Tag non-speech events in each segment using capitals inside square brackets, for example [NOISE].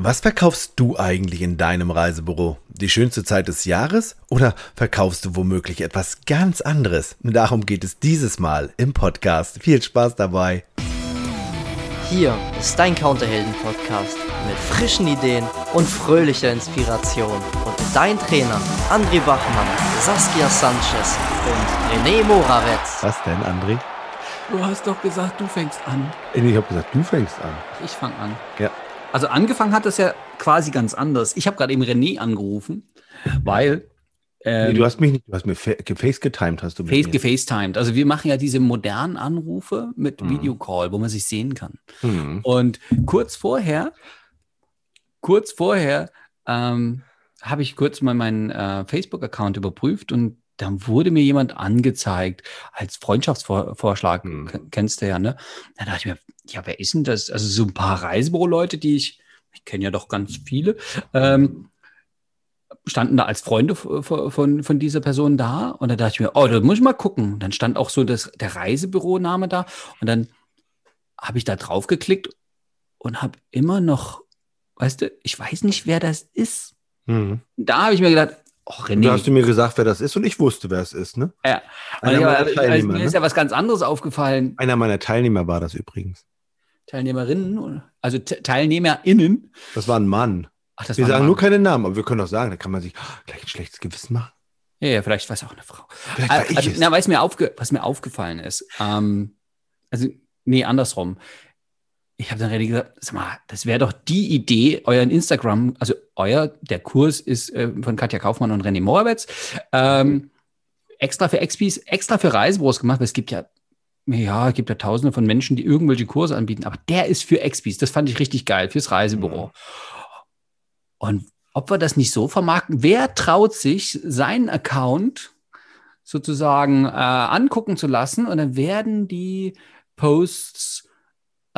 Was verkaufst du eigentlich in deinem Reisebüro? Die schönste Zeit des Jahres oder verkaufst du womöglich etwas ganz anderes? Darum geht es dieses Mal im Podcast. Viel Spaß dabei. Hier ist dein Counterhelden-Podcast mit frischen Ideen und fröhlicher Inspiration. Und dein Trainer André Bachmann, Saskia Sanchez und René Morawetz. Was denn, André? Du hast doch gesagt, du fängst an. Ich habe gesagt, du fängst an. Ich fange an. Ja. Also angefangen hat das ja quasi ganz anders. Ich habe gerade eben René angerufen, weil. Ähm, nee, du hast mich nicht, du hast mir gefacetimed, hast du mich. Face gefacetimed. Also wir machen ja diese modernen Anrufe mit mhm. Videocall, wo man sich sehen kann. Mhm. Und kurz vorher, kurz vorher ähm, habe ich kurz mal meinen äh, Facebook-Account überprüft und dann wurde mir jemand angezeigt als Freundschaftsvorschlag, mhm. kennst du ja, ne? Da dachte ich mir, ja, wer ist denn das? Also so ein paar Reisebüro-Leute, die ich, ich kenne ja doch ganz viele, ähm, standen da als Freunde von, von, von dieser Person da und da dachte ich mir, oh, da muss ich mal gucken. Dann stand auch so das, der Reisebüroname da und dann habe ich da drauf geklickt und habe immer noch, weißt du, ich weiß nicht, wer das ist. Mhm. Da habe ich mir gedacht, Oh, René. Da hast du mir gesagt, wer das ist und ich wusste, wer es ist, ne? Ja. Einer meiner also, Teilnehmer, mir ne? ist ja was ganz anderes aufgefallen. Einer meiner Teilnehmer war das übrigens. Teilnehmerinnen, also TeilnehmerInnen. Das war ein Mann. Ach, das wir sagen nur keine Namen, aber wir können auch sagen, da kann man sich oh, gleich ein schlechtes Gewissen machen. Ja, ja vielleicht war es auch eine Frau. Vielleicht war also, ich na, es. Mir aufge was mir aufgefallen ist, ähm, also, nee, andersrum ich habe dann richtig gesagt, sag mal, das wäre doch die Idee, euren Instagram, also euer, der Kurs ist äh, von Katja Kaufmann und René Morawetz, ähm, extra für XPs, extra für Reisebüros gemacht, weil es gibt ja, ja, es gibt ja tausende von Menschen, die irgendwelche Kurse anbieten, aber der ist für XPs, das fand ich richtig geil, fürs Reisebüro. Mhm. Und ob wir das nicht so vermarkten, wer traut sich, seinen Account sozusagen äh, angucken zu lassen und dann werden die Posts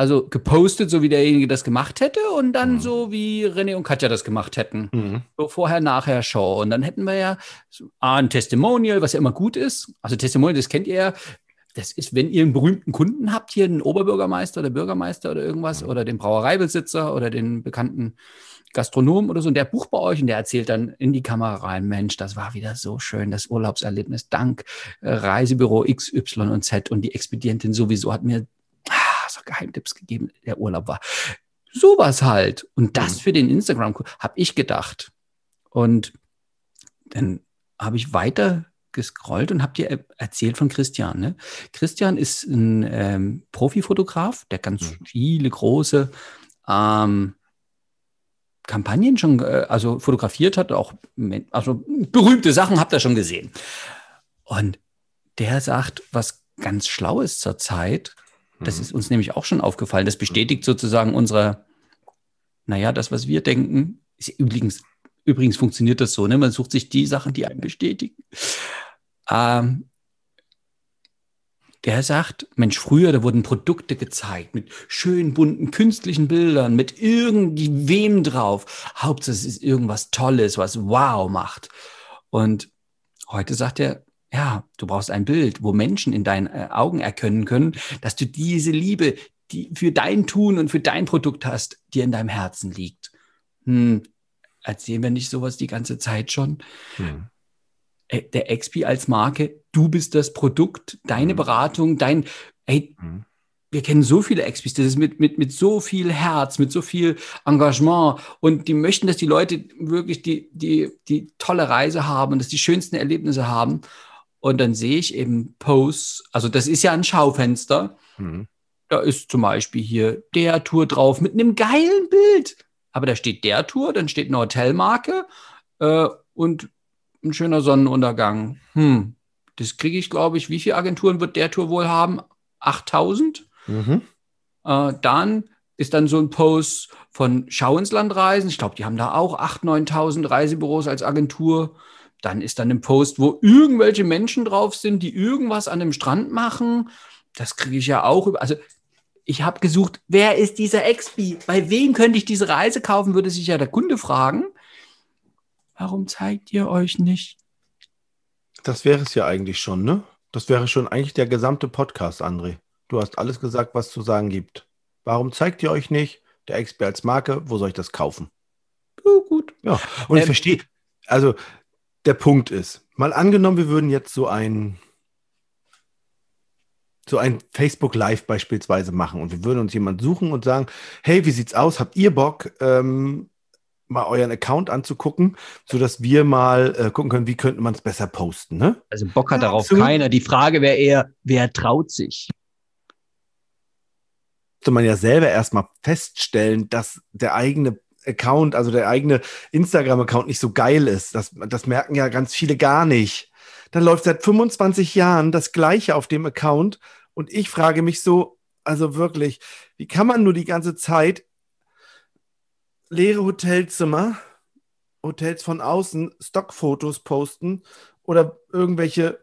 also gepostet, so wie derjenige das gemacht hätte, und dann mhm. so wie René und Katja das gemacht hätten. Mhm. So vorher, nachher Show. Und dann hätten wir ja ein Testimonial, was ja immer gut ist. Also Testimonial, das kennt ihr ja. Das ist, wenn ihr einen berühmten Kunden habt, hier einen Oberbürgermeister oder Bürgermeister oder irgendwas, mhm. oder den Brauereibesitzer oder den bekannten Gastronom oder so, und der bucht bei euch und der erzählt dann in die Kamera rein, Mensch, das war wieder so schön, das Urlaubserlebnis, dank äh, Reisebüro X, Y und Z und die Expedientin sowieso hat mir so Geheimtipps gegeben, der Urlaub war. Sowas halt. Und das mhm. für den Instagram habe ich gedacht. Und dann habe ich weiter gescrollt und habe dir erzählt von Christian. Ne? Christian ist ein ähm, Profifotograf, der ganz mhm. viele große ähm, Kampagnen schon, äh, also fotografiert hat, auch also berühmte Sachen habt ihr schon gesehen. Und der sagt, was ganz schlau ist zurzeit, das mhm. ist uns nämlich auch schon aufgefallen. Das bestätigt sozusagen unsere, naja, das, was wir denken. Ist übrigens, übrigens funktioniert das so, ne? Man sucht sich die Sachen, die einen bestätigen. Ähm, der sagt, Mensch, früher, da wurden Produkte gezeigt mit schön bunten künstlichen Bildern, mit irgendwie wem drauf. Hauptsache, es ist irgendwas Tolles, was wow macht. Und heute sagt er, ja, du brauchst ein Bild, wo Menschen in deinen äh, Augen erkennen können, dass du diese Liebe, die für dein Tun und für dein Produkt hast, dir in deinem Herzen liegt. Hm, erzählen wir nicht sowas die ganze Zeit schon? Hm. Äh, der XP als Marke, du bist das Produkt, deine hm. Beratung, dein, ey, hm. wir kennen so viele XPs, das ist mit, mit, mit so viel Herz, mit so viel Engagement und die möchten, dass die Leute wirklich die, die, die tolle Reise haben und dass die schönsten Erlebnisse haben. Und dann sehe ich eben Posts, also das ist ja ein Schaufenster. Mhm. Da ist zum Beispiel hier der Tour drauf mit einem geilen Bild. Aber da steht der Tour, dann steht eine Hotelmarke äh, und ein schöner Sonnenuntergang. Hm, das kriege ich, glaube ich, wie viele Agenturen wird der Tour wohl haben? 8000? Mhm. Äh, dann ist dann so ein Post von Schau ins Land reisen. Ich glaube, die haben da auch 8.000, 9.000 Reisebüros als Agentur. Dann ist dann ein Post, wo irgendwelche Menschen drauf sind, die irgendwas an dem Strand machen. Das kriege ich ja auch. Also ich habe gesucht, wer ist dieser Expi? Bei wem könnte ich diese Reise kaufen, würde sich ja der Kunde fragen. Warum zeigt ihr euch nicht? Das wäre es ja eigentlich schon, ne? Das wäre schon eigentlich der gesamte Podcast, André. Du hast alles gesagt, was zu sagen gibt. Warum zeigt ihr euch nicht? der Expert als Marke, wo soll ich das kaufen? Oh, gut. Ja, und ähm, ich verstehe, also der Punkt ist, mal angenommen, wir würden jetzt so ein so ein Facebook Live beispielsweise machen und wir würden uns jemand suchen und sagen, hey, wie sieht's aus? Habt ihr Bock, ähm, mal euren Account anzugucken, sodass wir mal äh, gucken können, wie könnte man es besser posten. Ne? Also Bock hat ja, darauf absolut. keiner. Die Frage wäre eher, wer traut sich? Müsste man ja selber erstmal feststellen, dass der eigene Account, also der eigene Instagram-Account nicht so geil ist. Das, das merken ja ganz viele gar nicht. Da läuft seit 25 Jahren das Gleiche auf dem Account und ich frage mich so, also wirklich, wie kann man nur die ganze Zeit leere Hotelzimmer, Hotels von außen, Stockfotos posten oder irgendwelche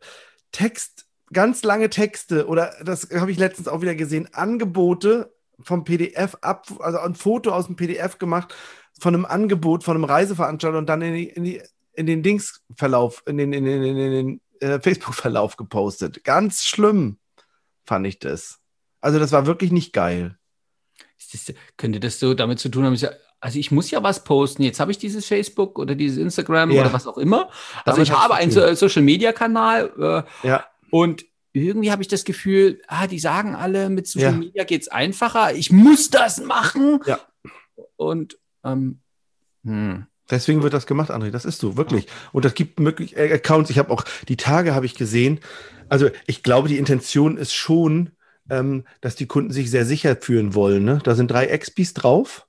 Text, ganz lange Texte oder das habe ich letztens auch wieder gesehen, Angebote vom PDF ab, also ein Foto aus dem PDF gemacht von einem Angebot von einem Reiseveranstalter und dann in, die, in, die, in den Dingsverlauf, in den, in den, in den äh, Facebook-Verlauf gepostet. Ganz schlimm fand ich das. Also das war wirklich nicht geil. Das, könnte das so damit zu tun haben, also ich muss ja was posten. Jetzt habe ich dieses Facebook oder dieses Instagram ja. oder was auch immer. Also Damit ich habe einen so Social Media Kanal äh, ja. und irgendwie habe ich das Gefühl, ah, die sagen alle, mit Social ja. Media geht es einfacher. Ich muss das machen. Ja. Und ähm, hm. Deswegen wird das gemacht, André. Das ist so, wirklich. Und das gibt möglich äh, Accounts. Ich habe auch die Tage habe ich gesehen. Also ich glaube, die Intention ist schon, ähm, dass die Kunden sich sehr sicher fühlen wollen. Ne? Da sind drei XPs drauf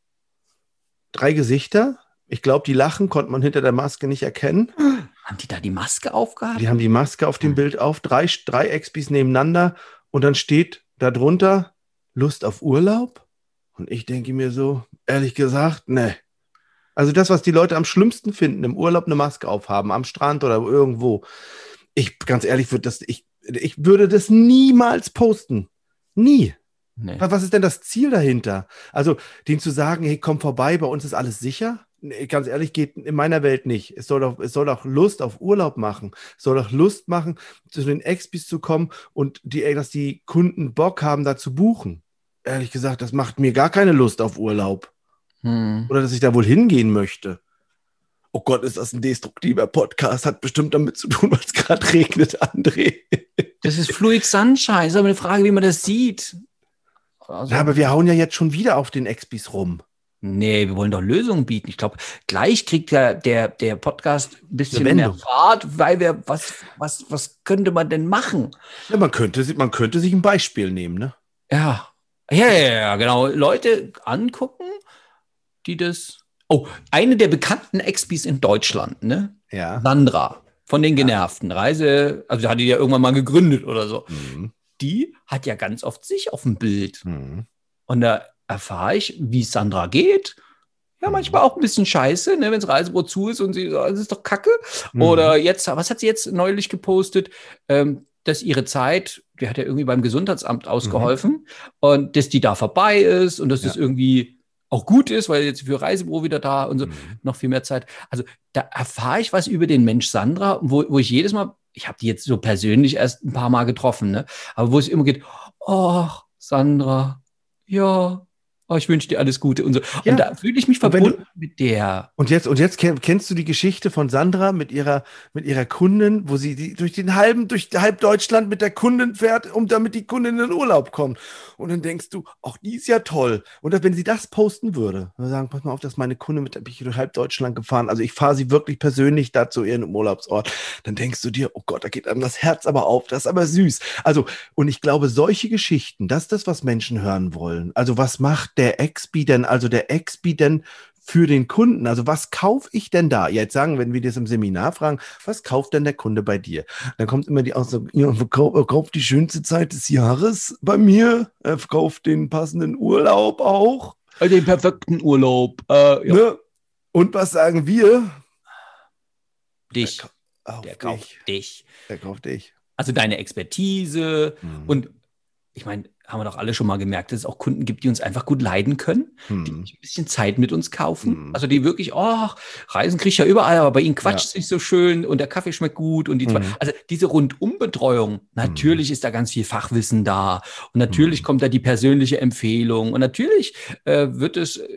drei Gesichter. Ich glaube, die lachen konnte man hinter der Maske nicht erkennen. Haben die da die Maske aufgehabt? Die haben die Maske auf dem Bild auf, drei, drei XPs nebeneinander und dann steht darunter Lust auf Urlaub. Und ich denke mir so, ehrlich gesagt, ne. Also das, was die Leute am schlimmsten finden, im Urlaub eine Maske aufhaben, am Strand oder irgendwo. Ich, ganz ehrlich, würde das, ich, ich würde das niemals posten. Nie. Nee. Was ist denn das Ziel dahinter? Also, denen zu sagen, hey, komm vorbei, bei uns ist alles sicher? Nee, ganz ehrlich, geht in meiner Welt nicht. Es soll doch, es soll doch Lust auf Urlaub machen. Es soll doch Lust machen, zu den Expis zu kommen und die, dass die Kunden Bock haben, da zu buchen. Ehrlich gesagt, das macht mir gar keine Lust auf Urlaub. Hm. Oder dass ich da wohl hingehen möchte. Oh Gott, ist das ein destruktiver Podcast? Hat bestimmt damit zu tun, weil es gerade regnet, André. Das ist Fluid Sunshine. Ist aber eine Frage, wie man das sieht. Also, ja, aber wir hauen ja jetzt schon wieder auf den Expis rum. Nee, wir wollen doch Lösungen bieten. Ich glaube, gleich kriegt ja der, der Podcast ein bisschen mehr Fahrt, weil wir, was, was, was könnte man denn machen? Ja, man könnte, man könnte sich ein Beispiel nehmen, ne? Ja. Ja, ja, ja, genau. Leute angucken, die das. Oh, eine der bekannten Expis in Deutschland, ne? Ja. Sandra von den Genervten. Reise, also hat die ja irgendwann mal gegründet oder so. Mhm die hat ja ganz oft sich auf dem Bild. Mhm. Und da erfahre ich, wie Sandra geht. Ja, mhm. manchmal auch ein bisschen scheiße, ne, wenn das Reisebrot zu ist und sie sagt, das ist doch kacke. Mhm. Oder jetzt, was hat sie jetzt neulich gepostet? Ähm, dass ihre Zeit, die hat ja irgendwie beim Gesundheitsamt ausgeholfen mhm. und dass die da vorbei ist und dass ja. das irgendwie auch gut ist, weil jetzt für Reisebüro wieder da und so mhm. noch viel mehr Zeit. Also da erfahre ich was über den Mensch Sandra, wo, wo ich jedes Mal ich habe die jetzt so persönlich erst ein paar Mal getroffen, ne? aber wo es immer geht, oh, Sandra, ja, oh, ich wünsche dir alles Gute und so. Ja. Und da fühle ich mich verbunden du, mit der. Und jetzt, und jetzt kennst du die Geschichte von Sandra mit ihrer, mit ihrer Kundin, wo sie die, durch den halben, durch halb Deutschland mit der Kundin fährt, um damit die Kundin in den Urlaub kommt. Und dann denkst du, ach, die ist ja toll. Und wenn sie das posten würde, würde sagen, pass mal auf, dass meine Kundin mit, ich durch halb Deutschland gefahren. Also ich fahre sie wirklich persönlich da zu ihrem Urlaubsort. Dann denkst du dir, oh Gott, da geht einem das Herz aber auf. Das ist aber süß. Also, und ich glaube, solche Geschichten, das ist das, was Menschen hören wollen. Also was macht der Expi denn, also der Expi denn für den Kunden? Also was kaufe ich denn da? Jetzt sagen, wenn wir das im Seminar fragen, was kauft denn der Kunde bei dir? Dann kommt immer die Aussage, ja, verkauft die schönste Zeit des Jahres bei mir, er verkauft den passenden Urlaub auch. Äh, den perfekten Urlaub. Äh, ja. ne? Und was sagen wir? Dich. Der, der kauft dich. Der kauft dich. Also deine Expertise mhm. und ich meine, haben wir doch alle schon mal gemerkt, dass es auch Kunden gibt, die uns einfach gut leiden können, hm. die ein bisschen Zeit mit uns kaufen. Hm. Also die wirklich, oh, Reisen kriege ich ja überall, aber bei ihnen quatscht es ja. nicht so schön und der Kaffee schmeckt gut und die hm. also diese Rundumbetreuung, natürlich hm. ist da ganz viel Fachwissen da und natürlich hm. kommt da die persönliche Empfehlung und natürlich äh, wird es äh,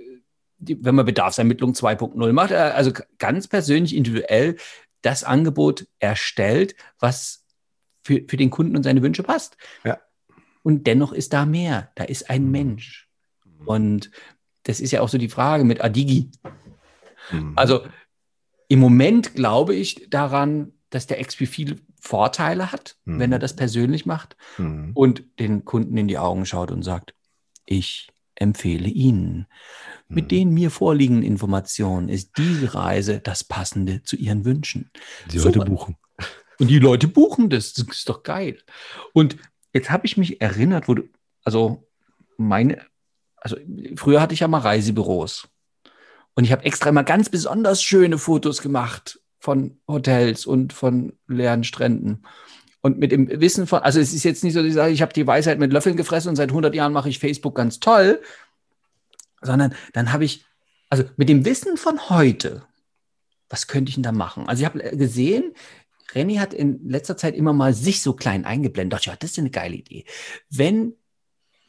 die, wenn man Bedarfsermittlung 2.0 macht, äh, also ganz persönlich, individuell das Angebot erstellt, was für, für den Kunden und seine Wünsche passt. Ja. Und dennoch ist da mehr. Da ist ein mhm. Mensch. Mhm. Und das ist ja auch so die Frage mit Adigi. Mhm. Also im Moment glaube ich daran, dass der XP viele Vorteile hat, mhm. wenn er das persönlich macht mhm. und den Kunden in die Augen schaut und sagt, ich empfehle Ihnen. Mit mhm. den mir vorliegenden Informationen ist diese Reise das Passende zu Ihren Wünschen. Die Leute so, buchen. Und die Leute buchen das. Das ist doch geil. Und Jetzt habe ich mich erinnert, wo du, also meine, also früher hatte ich ja mal Reisebüros. Und ich habe extra immer ganz besonders schöne Fotos gemacht von Hotels und von leeren Stränden. Und mit dem Wissen von, also es ist jetzt nicht so, dass ich sage, ich habe die Weisheit mit Löffeln gefressen und seit 100 Jahren mache ich Facebook ganz toll, sondern dann habe ich, also mit dem Wissen von heute, was könnte ich denn da machen? Also ich habe gesehen, René hat in letzter Zeit immer mal sich so klein eingeblendet. Dachte, ja, das ist eine geile Idee. Wenn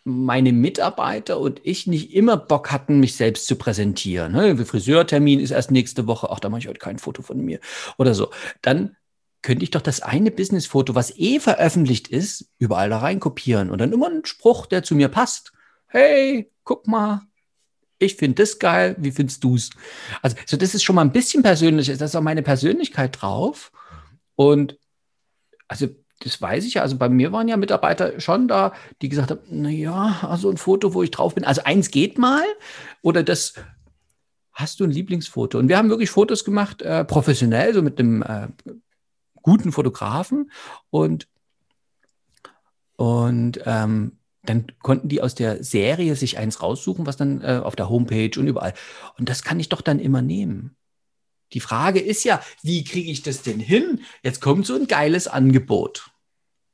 meine Mitarbeiter und ich nicht immer Bock hatten, mich selbst zu präsentieren. Ne? Friseurtermin ist erst nächste Woche, ach, da mache ich heute kein Foto von mir oder so. Dann könnte ich doch das eine Businessfoto, was eh veröffentlicht ist, überall da rein kopieren und dann immer einen Spruch, der zu mir passt. Hey, guck mal, ich finde das geil, wie findest du es? Also, so das ist schon mal ein bisschen persönlich, das ist auch meine Persönlichkeit drauf. Und also das weiß ich ja. Also bei mir waren ja Mitarbeiter schon da, die gesagt haben, naja, also ein Foto, wo ich drauf bin. Also eins geht mal. Oder das, hast du ein Lieblingsfoto? Und wir haben wirklich Fotos gemacht, äh, professionell, so mit einem äh, guten Fotografen. Und, und ähm, dann konnten die aus der Serie sich eins raussuchen, was dann äh, auf der Homepage und überall. Und das kann ich doch dann immer nehmen. Die Frage ist ja, wie kriege ich das denn hin? Jetzt kommt so ein geiles Angebot.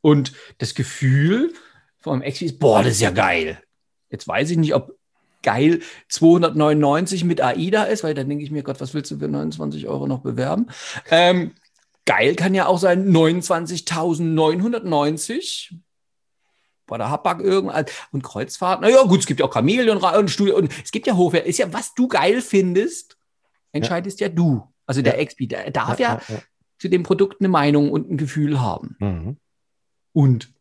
Und das Gefühl vom Ex ist, boah, das ist ja geil. Jetzt weiß ich nicht, ob geil 299 mit AIDA ist, weil dann denke ich mir, Gott, was willst du für 29 Euro noch bewerben? Ähm, geil kann ja auch sein 29.990 bei der Habak irgendwann und Kreuzfahrt. Naja, gut, es gibt ja auch Kamele und, und und es gibt ja Hochwert. Ist ja, was du geil findest, entscheidest ja, ja du. Also der der darf ja, ja, zu dem Produkt eine Meinung und ein Gefühl haben. Mhm. Und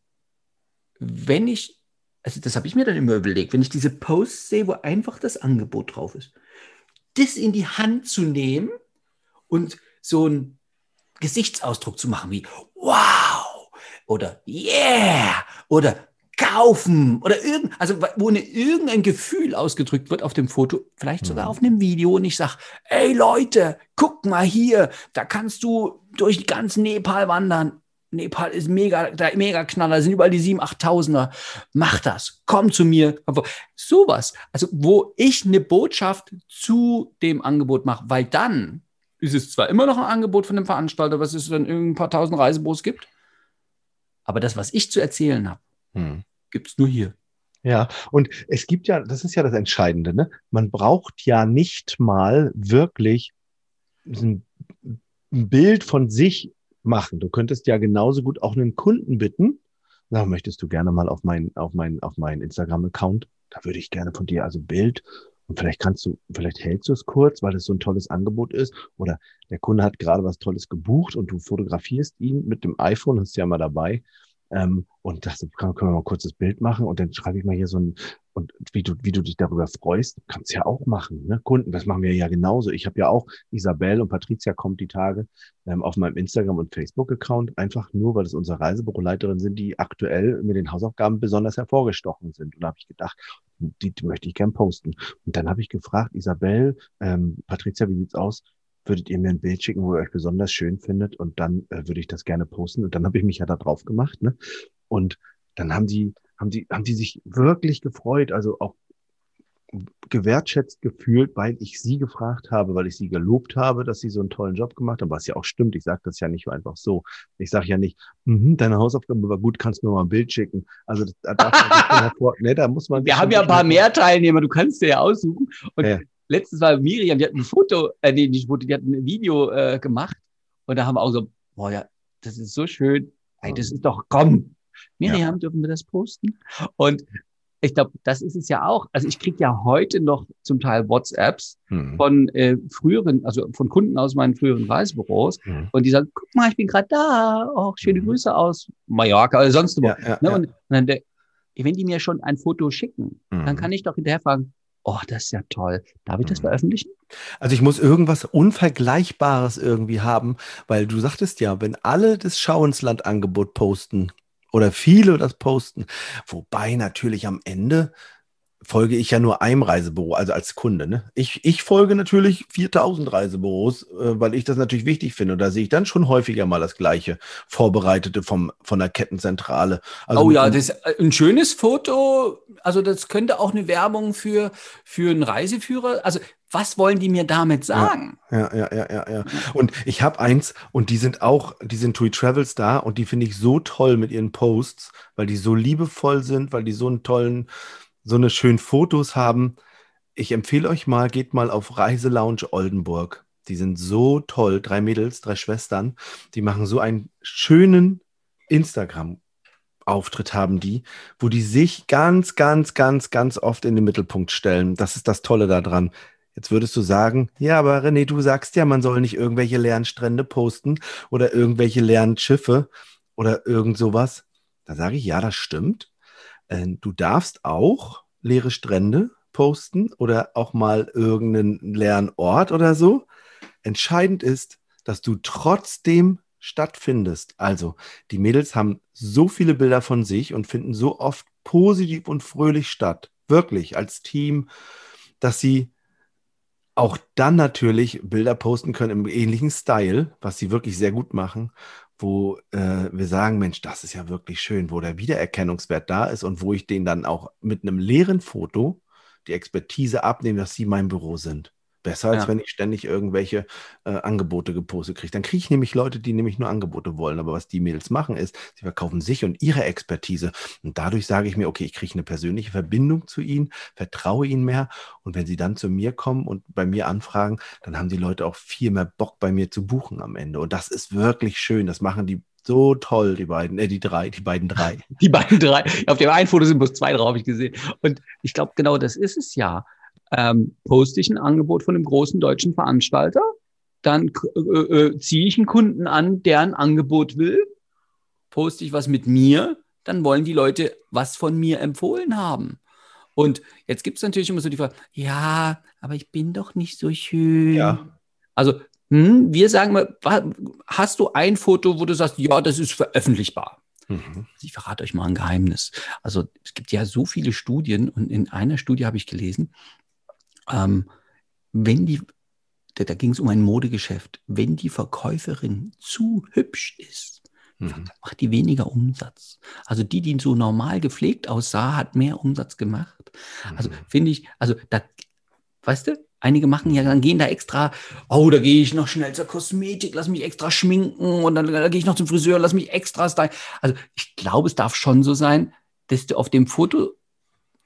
wenn ich, also das habe ich mir dann immer überlegt, wenn ich diese Posts sehe, wo einfach das Angebot drauf ist, das in die Hand zu nehmen und so einen Gesichtsausdruck zu machen wie wow oder yeah oder kaufen oder irgend, also wo eine, irgendein Gefühl ausgedrückt wird auf dem Foto, vielleicht sogar mhm. auf einem Video und ich sage, ey Leute, guck mal hier, da kannst du durch ganz Nepal wandern. Nepal ist mega, der mega Knaller, sind überall die 7.000, 8.000er. Mach das, komm zu mir. Sowas, also wo ich eine Botschaft zu dem Angebot mache, weil dann ist es zwar immer noch ein Angebot von dem Veranstalter, was es dann ein paar tausend Reisebüros gibt, aber das, was ich zu erzählen habe, hm gibt es nur hier. Ja, und es gibt ja, das ist ja das Entscheidende, ne? Man braucht ja nicht mal wirklich ein Bild von sich machen. Du könntest ja genauso gut auch einen Kunden bitten. Na, möchtest du gerne mal auf meinen, auf meinen, auf meinen Instagram-Account? Da würde ich gerne von dir also Bild. Und vielleicht kannst du, vielleicht hältst du es kurz, weil es so ein tolles Angebot ist. Oder der Kunde hat gerade was Tolles gebucht und du fotografierst ihn mit dem iPhone, hast ja mal dabei. Ähm, und dachte, können, können wir mal ein kurzes Bild machen und dann schreibe ich mal hier so ein, und wie du, wie du dich darüber freust, kannst ja auch machen. Ne? Kunden, das machen wir ja genauso. Ich habe ja auch Isabel und Patricia kommt die Tage ähm, auf meinem Instagram- und Facebook-Account, einfach nur, weil es unsere Reisebüroleiterin sind, die aktuell mit den Hausaufgaben besonders hervorgestochen sind. Und da habe ich gedacht, die, die möchte ich gern posten. Und dann habe ich gefragt, Isabel, ähm, Patricia, wie sieht's aus? Würdet ihr mir ein Bild schicken, wo ihr euch besonders schön findet und dann äh, würde ich das gerne posten. Und dann habe ich mich ja da drauf gemacht. Ne? Und dann haben die, haben die, haben die sich wirklich gefreut. Also auch gewertschätzt gefühlt, weil ich sie gefragt habe, weil ich sie gelobt habe, dass sie so einen tollen Job gemacht haben, was ja auch stimmt. Ich sage das ja nicht einfach so. Ich sage ja nicht, mm deine Hausaufgabe war gut, kannst mir mal ein Bild schicken. Also da, darf man [LAUGHS] hervor, ne, da muss man. Wir haben ja ein paar mehr Teilnehmer, du kannst dir ja aussuchen. Und ja. Letztes war Miriam, die hat ein Foto, äh, nee, nicht Foto, die hat ein Video äh, gemacht und da haben wir auch so, boah ja, das ist so schön. Ey, das ist doch, komm, Miriam, ja. dürfen wir das posten? Und ich glaube, das ist es ja auch. Also ich kriege ja heute noch zum Teil WhatsApps mhm. von äh, früheren, also von Kunden aus meinen früheren Reisebüros mhm. und die sagen, guck mal, ich bin gerade da, auch schöne mhm. Grüße aus Mallorca oder sonst wo. Ja, ja, ne? und, und, dann, wenn die mir schon ein Foto schicken, dann mhm. kann ich doch hinterher fragen, oh, das ist ja toll. Darf ich das mhm. veröffentlichen? Also ich muss irgendwas Unvergleichbares irgendwie haben, weil du sagtest ja, wenn alle das Schau ins Land Angebot posten, oder viele das posten. Wobei natürlich am Ende folge ich ja nur einem Reisebüro, also als Kunde. Ne? Ich, ich folge natürlich 4000 Reisebüros, äh, weil ich das natürlich wichtig finde. Und da sehe ich dann schon häufiger mal das Gleiche, Vorbereitete vom, von der Kettenzentrale. Also oh ja, das ist äh, ein schönes Foto. Also das könnte auch eine Werbung für, für einen Reiseführer. Also was wollen die mir damit sagen? Ja, ja, ja, ja, ja. Und ich habe eins und die sind auch, die sind TUI Travels da und die finde ich so toll mit ihren Posts, weil die so liebevoll sind, weil die so einen tollen, so eine schönen Fotos haben. Ich empfehle euch mal, geht mal auf Reiselounge Oldenburg. Die sind so toll, drei Mädels, drei Schwestern. Die machen so einen schönen Instagram Auftritt haben die, wo die sich ganz, ganz, ganz, ganz oft in den Mittelpunkt stellen. Das ist das Tolle daran. Jetzt würdest du sagen, ja, aber René, du sagst ja, man soll nicht irgendwelche leeren Strände posten oder irgendwelche leeren Schiffe oder irgend sowas. Da sage ich, ja, das stimmt. Äh, du darfst auch leere Strände posten oder auch mal irgendeinen leeren Ort oder so. Entscheidend ist, dass du trotzdem stattfindest. Also, die Mädels haben so viele Bilder von sich und finden so oft positiv und fröhlich statt. Wirklich als Team, dass sie auch dann natürlich Bilder posten können im ähnlichen Style, was sie wirklich sehr gut machen, wo äh, wir sagen, Mensch, das ist ja wirklich schön, wo der Wiedererkennungswert da ist und wo ich den dann auch mit einem leeren Foto die Expertise abnehme, dass sie mein Büro sind. Besser, als ja. wenn ich ständig irgendwelche äh, Angebote gepostet kriege. Dann kriege ich nämlich Leute, die nämlich nur Angebote wollen. Aber was die Mädels machen, ist, sie verkaufen sich und ihre Expertise. Und dadurch sage ich mir, okay, ich kriege eine persönliche Verbindung zu ihnen, vertraue ihnen mehr. Und wenn sie dann zu mir kommen und bei mir anfragen, dann haben die Leute auch viel mehr Bock bei mir zu buchen am Ende. Und das ist wirklich schön. Das machen die so toll, die beiden, äh, die drei, die beiden drei. [LAUGHS] Die beiden drei. Auf dem einen Foto sind bloß zwei drauf, habe ich gesehen. Und ich glaube, genau das ist es ja ähm, poste ich ein Angebot von einem großen deutschen Veranstalter, dann äh, äh, ziehe ich einen Kunden an, der ein Angebot will, poste ich was mit mir, dann wollen die Leute was von mir empfohlen haben. Und jetzt gibt es natürlich immer so die Frage, ja, aber ich bin doch nicht so schön. Ja. Also hm, wir sagen mal, hast du ein Foto, wo du sagst, ja, das ist veröffentlichbar? Mhm. Also ich verrate euch mal ein Geheimnis. Also es gibt ja so viele Studien und in einer Studie habe ich gelesen, ähm, wenn die, da, da ging es um ein Modegeschäft, wenn die Verkäuferin zu hübsch ist, mhm. macht die weniger Umsatz. Also die, die so normal gepflegt aussah, hat mehr Umsatz gemacht. Also mhm. Also finde ich, also da, weißt du, Einige machen ja, dann gehen da extra, oh, da gehe ich noch schnell zur Kosmetik, lass mich extra schminken und dann da gehe ich noch zum Friseur, lass mich extra stylen. Also ich glaube, es darf schon so sein, dass du auf dem Foto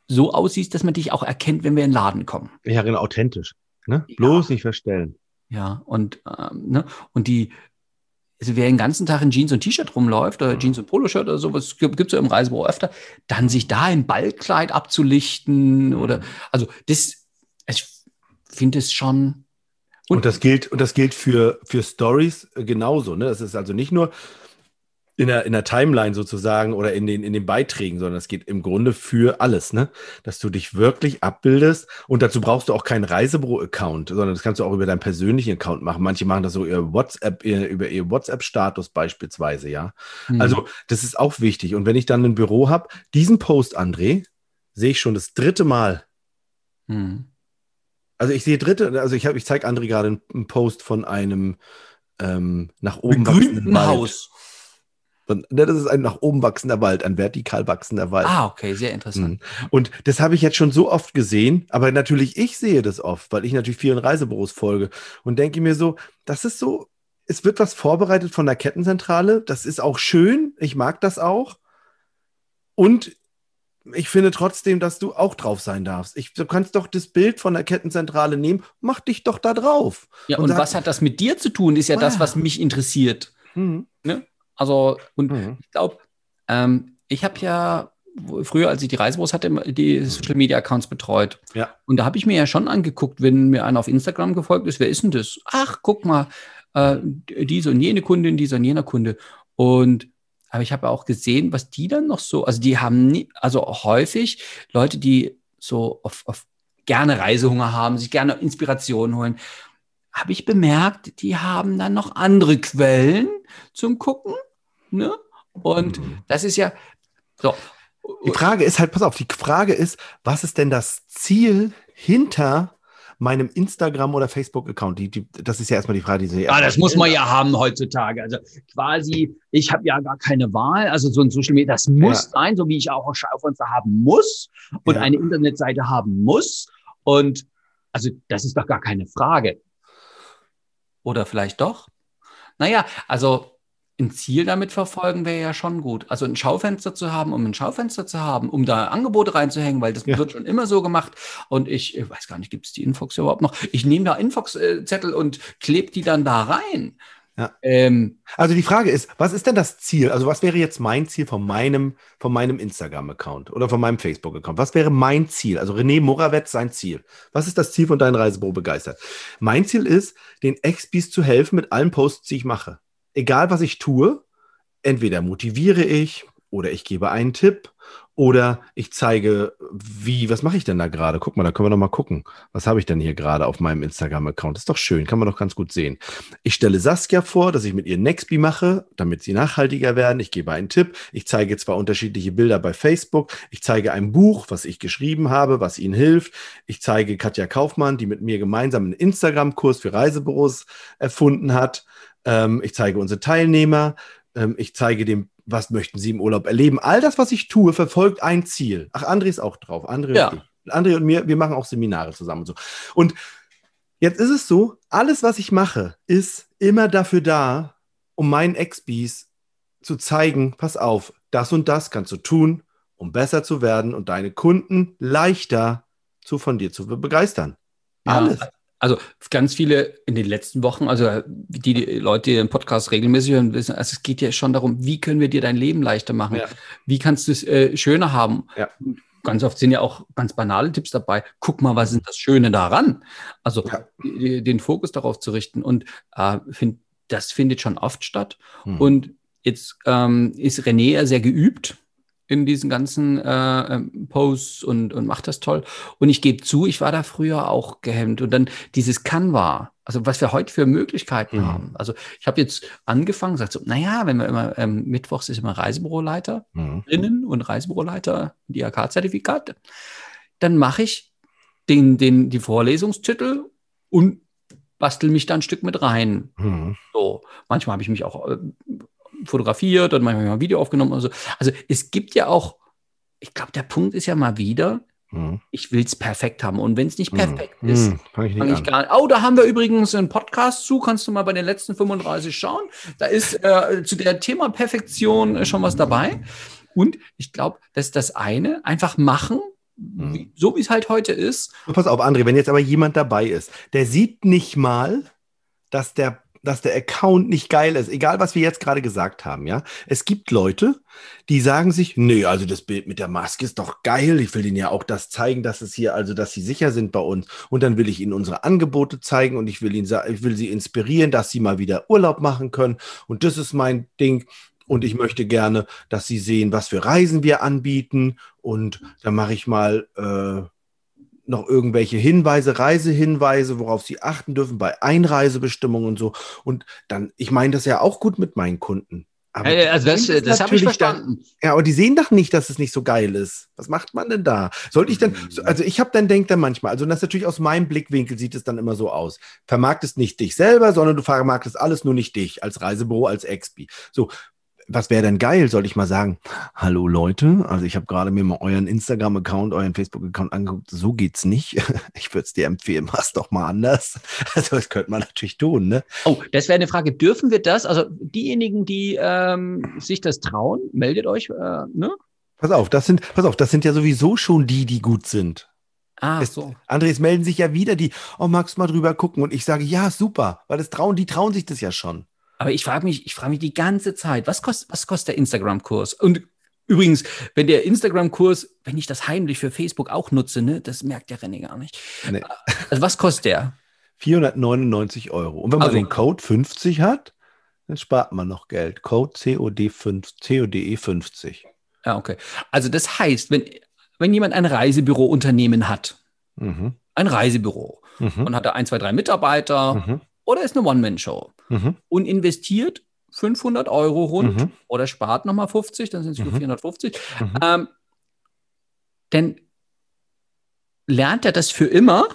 so aussiehst, dass man dich auch erkennt, wenn wir in den Laden kommen. Ja, genau, authentisch. Ne? Ja. Bloß nicht verstellen. Ja, und, ähm, ne? und die, also wer den ganzen Tag in Jeans und T-Shirt rumläuft, oder Jeans und Poloshirt oder sowas, gibt es ja im Reisebüro öfter, dann sich da im Ballkleid abzulichten mhm. oder, also das, ich finde es schon. Und, und, das gilt, und das gilt für, für Stories genauso, ne? Das ist also nicht nur, in der, in der Timeline sozusagen oder in den, in den Beiträgen, sondern es geht im Grunde für alles, ne? Dass du dich wirklich abbildest und dazu brauchst du auch keinen Reisebüro-Account, sondern das kannst du auch über deinen persönlichen Account machen. Manche machen das so über WhatsApp, über ihr WhatsApp-Status beispielsweise, ja. Mhm. Also, das ist auch wichtig. Und wenn ich dann ein Büro habe, diesen Post, André, sehe ich schon das dritte Mal. Mhm. Also ich sehe dritte, also ich habe, ich zeige André gerade einen Post von einem ähm, nach oben wachsenden Haus. Ne, das ist ein nach oben wachsender Wald, ein vertikal wachsender Wald. Ah, okay, sehr interessant. Mhm. Und das habe ich jetzt schon so oft gesehen, aber natürlich ich sehe das oft, weil ich natürlich vielen Reisebüros folge und denke mir so, das ist so, es wird was vorbereitet von der Kettenzentrale, das ist auch schön, ich mag das auch. Und ich finde trotzdem, dass du auch drauf sein darfst. Ich, du kannst doch das Bild von der Kettenzentrale nehmen, mach dich doch da drauf. Ja, und, und sag, was hat das mit dir zu tun, ist ja ah. das, was mich interessiert. Mhm. Ne? Also, und mhm. ich glaube, ähm, ich habe ja früher, als ich die Reisebüros hatte, die Social Media Accounts betreut. Ja. Und da habe ich mir ja schon angeguckt, wenn mir einer auf Instagram gefolgt ist, wer ist denn das? Ach, guck mal, äh, diese und jene Kundin, dieser und jener Kunde. Und aber ich habe auch gesehen, was die dann noch so, also die haben nie, also häufig Leute, die so auf, auf gerne Reisehunger haben, sich gerne Inspiration holen, habe ich bemerkt, die haben dann noch andere Quellen zum Gucken. Ne? Und mhm. das ist ja so. Die Frage ist halt, pass auf, die Frage ist, was ist denn das Ziel hinter meinem Instagram- oder Facebook-Account? Die, die, das ist ja erstmal die Frage, die Sie. Ah, das muss man ja haben heutzutage. Also quasi, ich habe ja gar keine Wahl. Also so ein Social Media, das muss ja. sein, so wie ich auch ein Schaufenster haben muss und ja. eine Internetseite haben muss. Und also das ist doch gar keine Frage. Oder vielleicht doch? Naja, also ein Ziel damit verfolgen wäre ja schon gut. Also ein Schaufenster zu haben, um ein Schaufenster zu haben, um da Angebote reinzuhängen, weil das ja. wird schon immer so gemacht. Und ich, ich weiß gar nicht, gibt es die Infox überhaupt noch? Ich nehme da Infox-Zettel und klebe die dann da rein. Ja. Ähm, also die Frage ist, was ist denn das Ziel? Also was wäre jetzt mein Ziel von meinem, von meinem Instagram-Account oder von meinem Facebook-Account? Was wäre mein Ziel? Also René Morawetz sein Ziel. Was ist das Ziel von deinen Reisebüro begeistert? Mein Ziel ist, den Expis zu helfen mit allen Posts, die ich mache egal was ich tue, entweder motiviere ich oder ich gebe einen Tipp oder ich zeige, wie, was mache ich denn da gerade? Guck mal, da können wir doch mal gucken. Was habe ich denn hier gerade auf meinem Instagram-Account? Ist doch schön, kann man doch ganz gut sehen. Ich stelle Saskia vor, dass ich mit ihr Nextby mache, damit sie nachhaltiger werden. Ich gebe einen Tipp. Ich zeige zwar unterschiedliche Bilder bei Facebook. Ich zeige ein Buch, was ich geschrieben habe, was ihnen hilft. Ich zeige Katja Kaufmann, die mit mir gemeinsam einen Instagram-Kurs für Reisebüros erfunden hat. Ähm, ich zeige unsere Teilnehmer. Ähm, ich zeige dem, was möchten sie im Urlaub erleben. All das, was ich tue, verfolgt ein Ziel. Ach, André ist auch drauf. André, ja. und, André und mir, wir machen auch Seminare zusammen und so. Und jetzt ist es so, alles, was ich mache, ist immer dafür da, um meinen Ex-Bees zu zeigen, pass auf, das und das kannst du tun, um besser zu werden und deine Kunden leichter zu von dir zu begeistern. Alles. Also ganz viele in den letzten Wochen, also die, die Leute, die den Podcast regelmäßig hören, wissen, also es geht ja schon darum, wie können wir dir dein Leben leichter machen? Ja. Wie kannst du es äh, schöner haben? Ja. Ganz oft sind ja auch ganz banale Tipps dabei. Guck mal, was ist das Schöne daran? Also ja. die, den Fokus darauf zu richten. Und äh, find, das findet schon oft statt. Mhm. Und jetzt ähm, ist René ja sehr geübt in diesen ganzen äh, ähm, Posts und, und macht das toll. Und ich gebe zu, ich war da früher auch gehemmt. Und dann dieses Canva, also was wir heute für Möglichkeiten mhm. haben. Also ich habe jetzt angefangen, sagt so, naja, wenn wir immer, ähm, Mittwochs ist immer Reisebüroleiter mhm. drinnen und Reisebüroleiter, IHK-Zertifikat, dann mache ich den, den, die Vorlesungstitel und bastel mich da ein Stück mit rein. Mhm. So, manchmal habe ich mich auch äh, fotografiert und manchmal ein Video aufgenommen. Also, also es gibt ja auch, ich glaube, der Punkt ist ja mal wieder, hm. ich will es perfekt haben. Und wenn es nicht hm. perfekt hm. ist, fange ich, fang ich gar nicht. Oh, da haben wir übrigens einen Podcast zu, kannst du mal bei den letzten 35 schauen. Da ist äh, zu der Thema Perfektion äh, schon was dabei. Und ich glaube, dass das eine einfach machen, hm. wie, so wie es halt heute ist. Pass auf, André, wenn jetzt aber jemand dabei ist, der sieht nicht mal, dass der dass der Account nicht geil ist, egal was wir jetzt gerade gesagt haben, ja. Es gibt Leute, die sagen sich, nee, also das Bild mit der Maske ist doch geil. Ich will ihnen ja auch das zeigen, dass es hier, also dass sie sicher sind bei uns. Und dann will ich ihnen unsere Angebote zeigen und ich will ihnen, ich will sie inspirieren, dass sie mal wieder Urlaub machen können. Und das ist mein Ding. Und ich möchte gerne, dass sie sehen, was für Reisen wir anbieten. Und dann mache ich mal äh, noch irgendwelche Hinweise, Reisehinweise, worauf sie achten dürfen bei Einreisebestimmungen und so. Und dann, ich meine das ja auch gut mit meinen Kunden. Aber also das, das, das habe ich verstanden. Dann, ja, aber die sehen doch nicht, dass es nicht so geil ist. Was macht man denn da? Sollte ich dann, also ich habe dann denkt dann manchmal, also das natürlich aus meinem Blickwinkel sieht es dann immer so aus. Vermarktest nicht dich selber, sondern du vermarktest alles nur nicht dich als Reisebüro, als Expi. So, was wäre denn geil? Soll ich mal sagen, hallo Leute, also ich habe gerade mir mal euren Instagram-Account, euren Facebook-Account angeguckt. So geht's nicht. [LAUGHS] Ich würde es dir empfehlen, mach's doch mal anders. [LAUGHS] Also das könnte man natürlich tun, ne? Oh, das wäre eine Frage. Dürfen wir das? Also diejenigen, die ähm, sich das trauen, meldet euch, äh, ne? Pass auf, das sind, pass auf, das sind ja sowieso schon die, die gut sind. Ah, es, so. Andres melden sich ja wieder die, oh, magst du mal drüber gucken? Und ich sage, ja, super, weil das trauen, die trauen sich das ja schon. Aber ich frage mich, ich frage mich die ganze Zeit, was kostet, was kostet der Instagram-Kurs? Und übrigens, wenn der Instagram-Kurs, wenn ich das heimlich für Facebook auch nutze, ne, das merkt der René gar nicht. Nee. Also was kostet der? 499 Euro. Und wenn man also, den Code 50 hat, dann spart man noch Geld. Code COD5, CODE50. Ja, okay. Also das heißt, wenn, wenn jemand ein Reisebürounternehmen hat, mhm. ein Reisebüro, mhm. und hat da ein, zwei, drei Mitarbeiter mhm. Oder ist eine One-Man-Show mhm. und investiert 500 Euro rund mhm. oder spart nochmal 50, dann sind es nur 450, mhm. ähm, dann lernt er das für immer.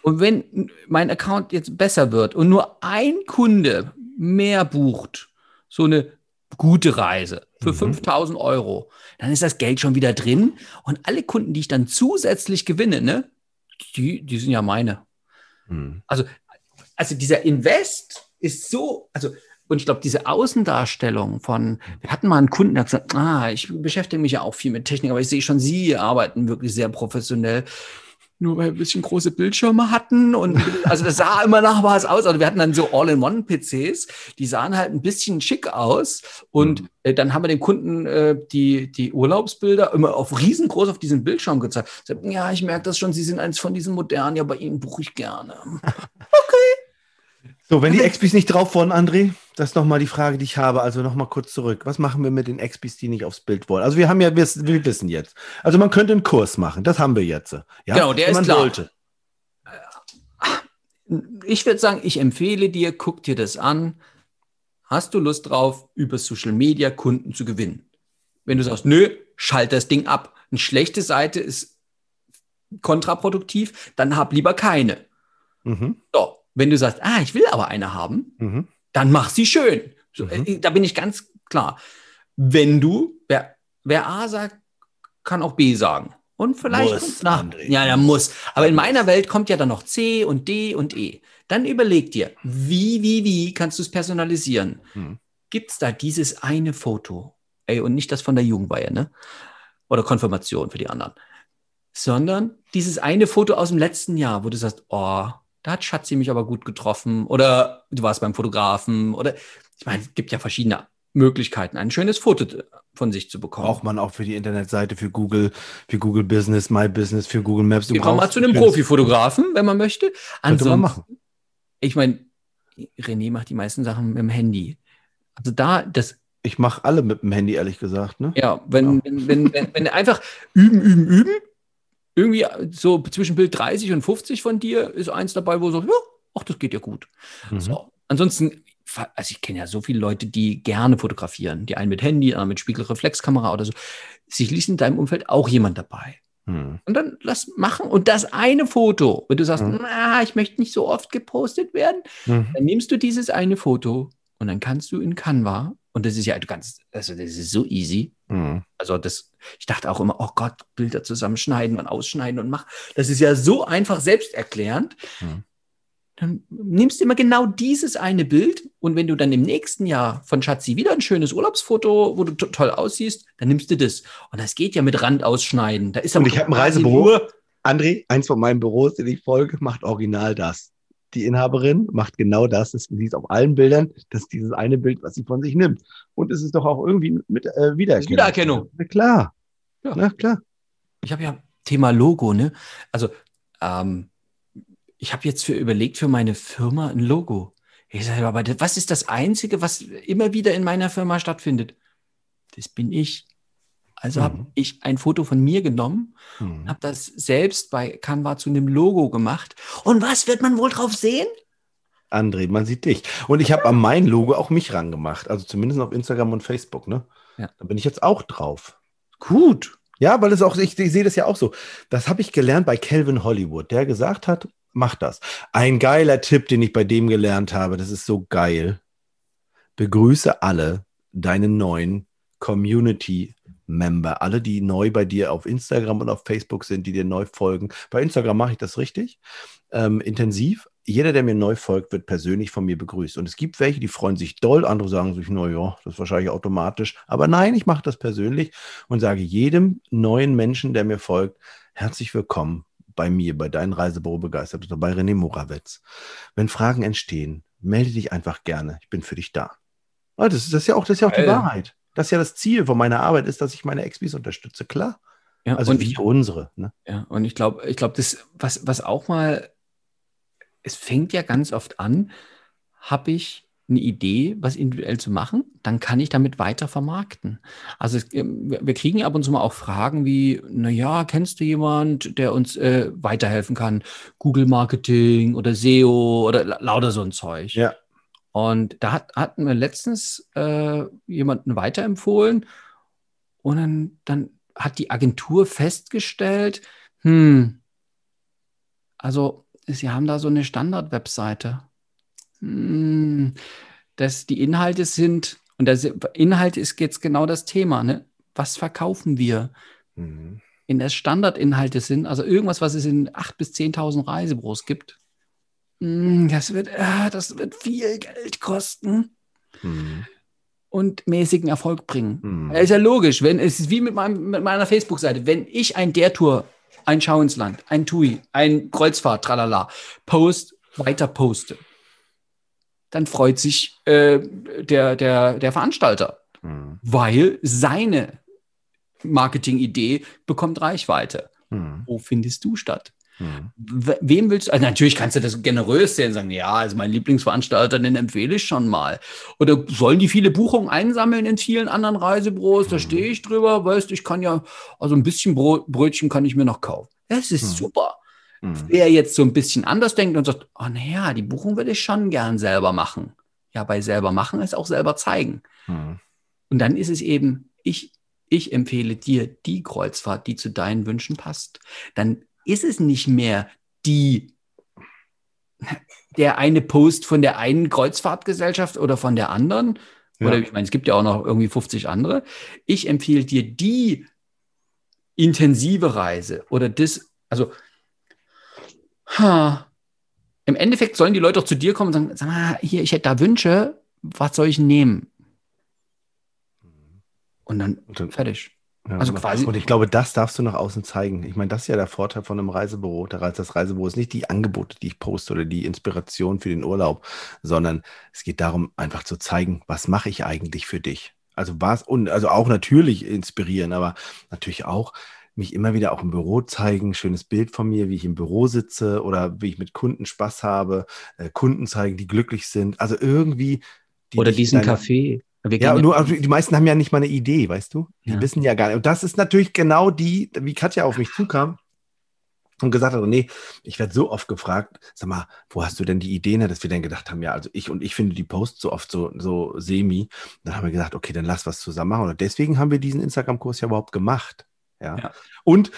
Und wenn mein Account jetzt besser wird und nur ein Kunde mehr bucht, so eine gute Reise für mhm. 5000 Euro, dann ist das Geld schon wieder drin. Und alle Kunden, die ich dann zusätzlich gewinne, ne, die, die sind ja meine. Mhm. Also, also dieser Invest ist so, also, und ich glaube, diese Außendarstellung von, wir hatten mal einen Kunden, der hat gesagt, ah, ich beschäftige mich ja auch viel mit Technik, aber ich sehe schon, Sie arbeiten wirklich sehr professionell nur weil wir ein bisschen große Bildschirme hatten und also das sah [LAUGHS] immer nach was aus. Also wir hatten dann so All-in-One-PCs, die sahen halt ein bisschen schick aus und mhm. äh, dann haben wir den Kunden äh, die, die Urlaubsbilder immer auf riesengroß auf diesem Bildschirm gezeigt. Ja, ich merke das schon, Sie sind eins von diesen modernen, ja, bei Ihnen buche ich gerne. [LAUGHS] okay. So, wenn die XPs nicht drauf wollen, André, das ist nochmal die Frage, die ich habe. Also nochmal kurz zurück. Was machen wir mit den XPs, die nicht aufs Bild wollen? Also wir haben ja, wir, wir wissen jetzt. Also man könnte einen Kurs machen, das haben wir jetzt. Ja? Genau, der ist klar. Sollte. Ich würde sagen, ich empfehle dir, guck dir das an. Hast du Lust drauf, über Social Media Kunden zu gewinnen? Wenn du sagst, nö, schalt das Ding ab. Eine schlechte Seite ist kontraproduktiv, dann hab lieber keine. Mhm. So, wenn du sagst, ah, ich will aber eine haben, mhm. dann mach sie schön. So, mhm. äh, da bin ich ganz klar. Wenn du, wer, wer A sagt, kann auch B sagen. Und vielleicht muss, nach, ja, der muss. Aber in meiner Welt kommt ja dann noch C und D und E. Dann überleg dir, wie, wie, wie kannst du es personalisieren? Hm. Gibt es da dieses eine Foto? Ey, und nicht das von der Jugendweihe, ne? Oder Konfirmation für die anderen. Sondern dieses eine Foto aus dem letzten Jahr, wo du sagst, oh, da hat Schatzi mich aber gut getroffen oder du warst beim Fotografen oder ich meine, es gibt ja verschiedene Möglichkeiten, ein schönes Foto von sich zu bekommen. Braucht man auch für die Internetseite, für Google, für Google Business, My Business, für Google Maps. Du brauchst mal zu einem Profifotografen, wenn man möchte. Ansonsten, man machen. ich meine, René macht die meisten Sachen mit dem Handy. Also da, das. Ich mache alle mit dem Handy, ehrlich gesagt. Ne? Ja, wenn, ja. Wenn, wenn, wenn, wenn einfach üben, üben, üben, irgendwie so zwischen Bild 30 und 50 von dir ist eins dabei, wo so, ja, ach, das geht ja gut. Mhm. So. Ansonsten, also ich kenne ja so viele Leute, die gerne fotografieren. Die einen mit Handy, anderen mit Spiegelreflexkamera oder so. Sicherlich ist in deinem Umfeld auch jemand dabei. Mhm. Und dann lass machen. Und das eine Foto, wenn du sagst, mhm. na, ich möchte nicht so oft gepostet werden, mhm. dann nimmst du dieses eine Foto und dann kannst du in Canva, und das ist ja, du kannst, also das ist so easy, Mhm. Also das, ich dachte auch immer, oh Gott, Bilder zusammenschneiden und ausschneiden und mach. Das ist ja so einfach selbsterklärend. Mhm. Dann nimmst du immer genau dieses eine Bild und wenn du dann im nächsten Jahr von Schatzi wieder ein schönes Urlaubsfoto, wo du toll aussiehst, dann nimmst du das. Und das geht ja mit Rand ausschneiden. Da ist und ich habe ein Reisebüro. André, eins von meinen Büros, den ich folge, macht original das die Inhaberin macht genau das. Das sieht auf allen Bildern, das ist dieses eine Bild, was sie von sich nimmt. Und es ist doch auch irgendwie mit äh, Wiedererkennung. Wiedererkennung. Na klar. Ja. Na klar. Ich habe ja Thema Logo, ne? Also, ähm, ich habe jetzt für überlegt für meine Firma ein Logo. Ich sage, aber was ist das Einzige, was immer wieder in meiner Firma stattfindet? Das bin ich. Also mhm. habe ich ein Foto von mir genommen, mhm. habe das selbst bei Canva zu einem Logo gemacht. Und was wird man wohl drauf sehen? André, man sieht dich. Und ich habe an mein Logo auch mich rangemacht. Also zumindest auf Instagram und Facebook, ne? Ja. Da bin ich jetzt auch drauf. Gut. Ja, weil es auch, ich, ich sehe das ja auch so. Das habe ich gelernt bei Calvin Hollywood, der gesagt hat, mach das. Ein geiler Tipp, den ich bei dem gelernt habe, das ist so geil. Begrüße alle deine neuen Community Member, alle, die neu bei dir auf Instagram und auf Facebook sind, die dir neu folgen. Bei Instagram mache ich das richtig ähm, intensiv. Jeder, der mir neu folgt, wird persönlich von mir begrüßt. Und es gibt welche, die freuen sich doll, andere sagen sich, naja, das ist wahrscheinlich automatisch. Aber nein, ich mache das persönlich und sage jedem neuen Menschen, der mir folgt, herzlich willkommen bei mir, bei deinen Reisebüro begeistert oder bei René Morawetz. Wenn Fragen entstehen, melde dich einfach gerne. Ich bin für dich da. Ah, das, ist, das ist ja auch, das ist ja auch die Wahrheit. Das ist ja das Ziel von meiner Arbeit, ist, dass ich meine Expis unterstütze, klar. Ja, also wie unsere. Ne? Ja, und ich glaube, ich glaube, das, was, was auch mal, es fängt ja ganz oft an, habe ich eine Idee, was individuell zu machen, dann kann ich damit weiter vermarkten. Also es, ähm, wir kriegen ab und zu mal auch Fragen wie, naja, kennst du jemand, der uns äh, weiterhelfen kann? Google Marketing oder SEO oder lauter so ein Zeug. Ja. Und da hat, hatten wir letztens äh, jemanden weiterempfohlen und dann, dann hat die Agentur festgestellt, hm, also sie haben da so eine Standard-Webseite. Hm, dass die Inhalte sind, und der Inhalt ist jetzt genau das Thema, ne? was verkaufen wir? Mhm. In der Standardinhalte sind, also irgendwas, was es in 8.000 bis 10.000 Reisebüros gibt, das wird, äh, das wird viel Geld kosten. Mhm und mäßigen Erfolg bringen. Mhm. ist ja logisch, wenn es ist wie mit, meinem, mit meiner Facebook-Seite, wenn ich ein der Tour, ein Schau ins Land, ein TUI, ein Kreuzfahrt, tralala, post, weiter poste, dann freut sich äh, der, der, der Veranstalter, mhm. weil seine Marketingidee bekommt Reichweite. Mhm. Wo findest du statt? Mhm. Wem willst du? Also natürlich kannst du das generös sehen, sagen, ja, also mein Lieblingsveranstalter, den empfehle ich schon mal. Oder sollen die viele Buchungen einsammeln in vielen anderen Reisebüros? Da mhm. stehe ich drüber, weißt du, ich kann ja, also ein bisschen Brötchen kann ich mir noch kaufen. Das ist mhm. super. Mhm. Wer jetzt so ein bisschen anders denkt und sagt, oh naja, die Buchung würde ich schon gern selber machen. Ja, bei selber machen ist auch selber zeigen. Mhm. Und dann ist es eben, ich, ich empfehle dir die Kreuzfahrt, die zu deinen Wünschen passt. Dann ist es nicht mehr die, der eine Post von der einen Kreuzfahrtgesellschaft oder von der anderen. Ja. Oder ich meine, es gibt ja auch noch irgendwie 50 andere. Ich empfehle dir die intensive Reise oder das, also ha, im Endeffekt sollen die Leute doch zu dir kommen und sagen, sag mal, hier, ich hätte da Wünsche, was soll ich nehmen? Und dann, und dann fertig. Ja, also quasi. Und ich glaube, das darfst du nach außen zeigen. Ich meine, das ist ja der Vorteil von einem Reisebüro. Das Reisebüro ist nicht die Angebote, die ich poste oder die Inspiration für den Urlaub, sondern es geht darum, einfach zu zeigen, was mache ich eigentlich für dich. Also was und also auch natürlich inspirieren, aber natürlich auch mich immer wieder auch im Büro zeigen, schönes Bild von mir, wie ich im Büro sitze oder wie ich mit Kunden Spaß habe, äh, Kunden zeigen, die glücklich sind. Also irgendwie. Die oder diesen Kaffee ja, nur also die meisten haben ja nicht mal eine Idee, weißt du? Die ja. wissen ja gar nicht. Und das ist natürlich genau die, wie Katja auf mich zukam und gesagt hat, nee, ich werde so oft gefragt, sag mal, wo hast du denn die Ideen, dass wir dann gedacht haben, ja, also ich und ich finde die Posts so oft so, so semi. Dann haben wir gesagt, okay, dann lass was zusammen machen. Und deswegen haben wir diesen Instagram-Kurs ja überhaupt gemacht. Ja? ja. Und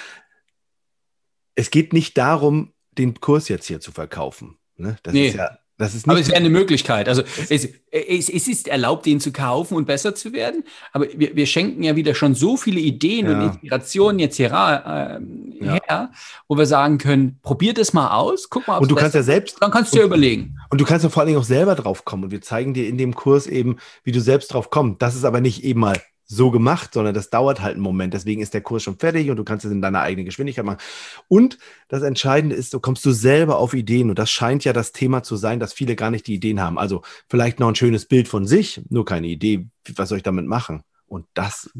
es geht nicht darum, den Kurs jetzt hier zu verkaufen. Ne? Das nee. ist ja aber es wäre eine Möglichkeit. Also es, es, es, ist erlaubt, den zu kaufen und besser zu werden. Aber wir, wir schenken ja wieder schon so viele Ideen ja. und Inspirationen jetzt hier äh, her, ja. wo wir sagen können, probier das mal aus, guck mal. Und du kannst ja selbst. Dann kannst du ja überlegen. Und du kannst ja vor allen Dingen auch selber drauf kommen. Und wir zeigen dir in dem Kurs eben, wie du selbst drauf kommst. Das ist aber nicht eben mal so gemacht, sondern das dauert halt einen Moment. Deswegen ist der Kurs schon fertig und du kannst es in deiner eigenen Geschwindigkeit machen. Und das Entscheidende ist, du kommst du selber auf Ideen und das scheint ja das Thema zu sein, dass viele gar nicht die Ideen haben. Also vielleicht noch ein schönes Bild von sich, nur keine Idee, was soll ich damit machen? Und das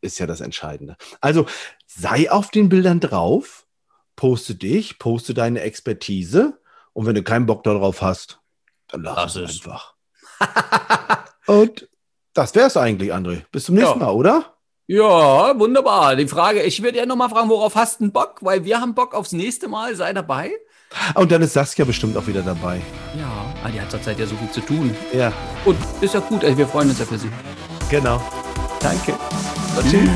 ist ja das Entscheidende. Also sei auf den Bildern drauf, poste dich, poste deine Expertise und wenn du keinen Bock darauf hast, dann lass, lass es einfach. [LAUGHS] und das wäre es eigentlich, André. Bis zum nächsten ja. Mal, oder? Ja, wunderbar. Die Frage, ich würde ja nochmal fragen, worauf hast du Bock? Weil wir haben Bock aufs nächste Mal. Sei dabei. Und dann ist Saskia bestimmt auch wieder dabei. Ja, ah, die hat zurzeit ja so viel zu tun. Ja. Und ist ja gut. Also wir freuen uns ja für sie. Genau. Danke. Tschüss.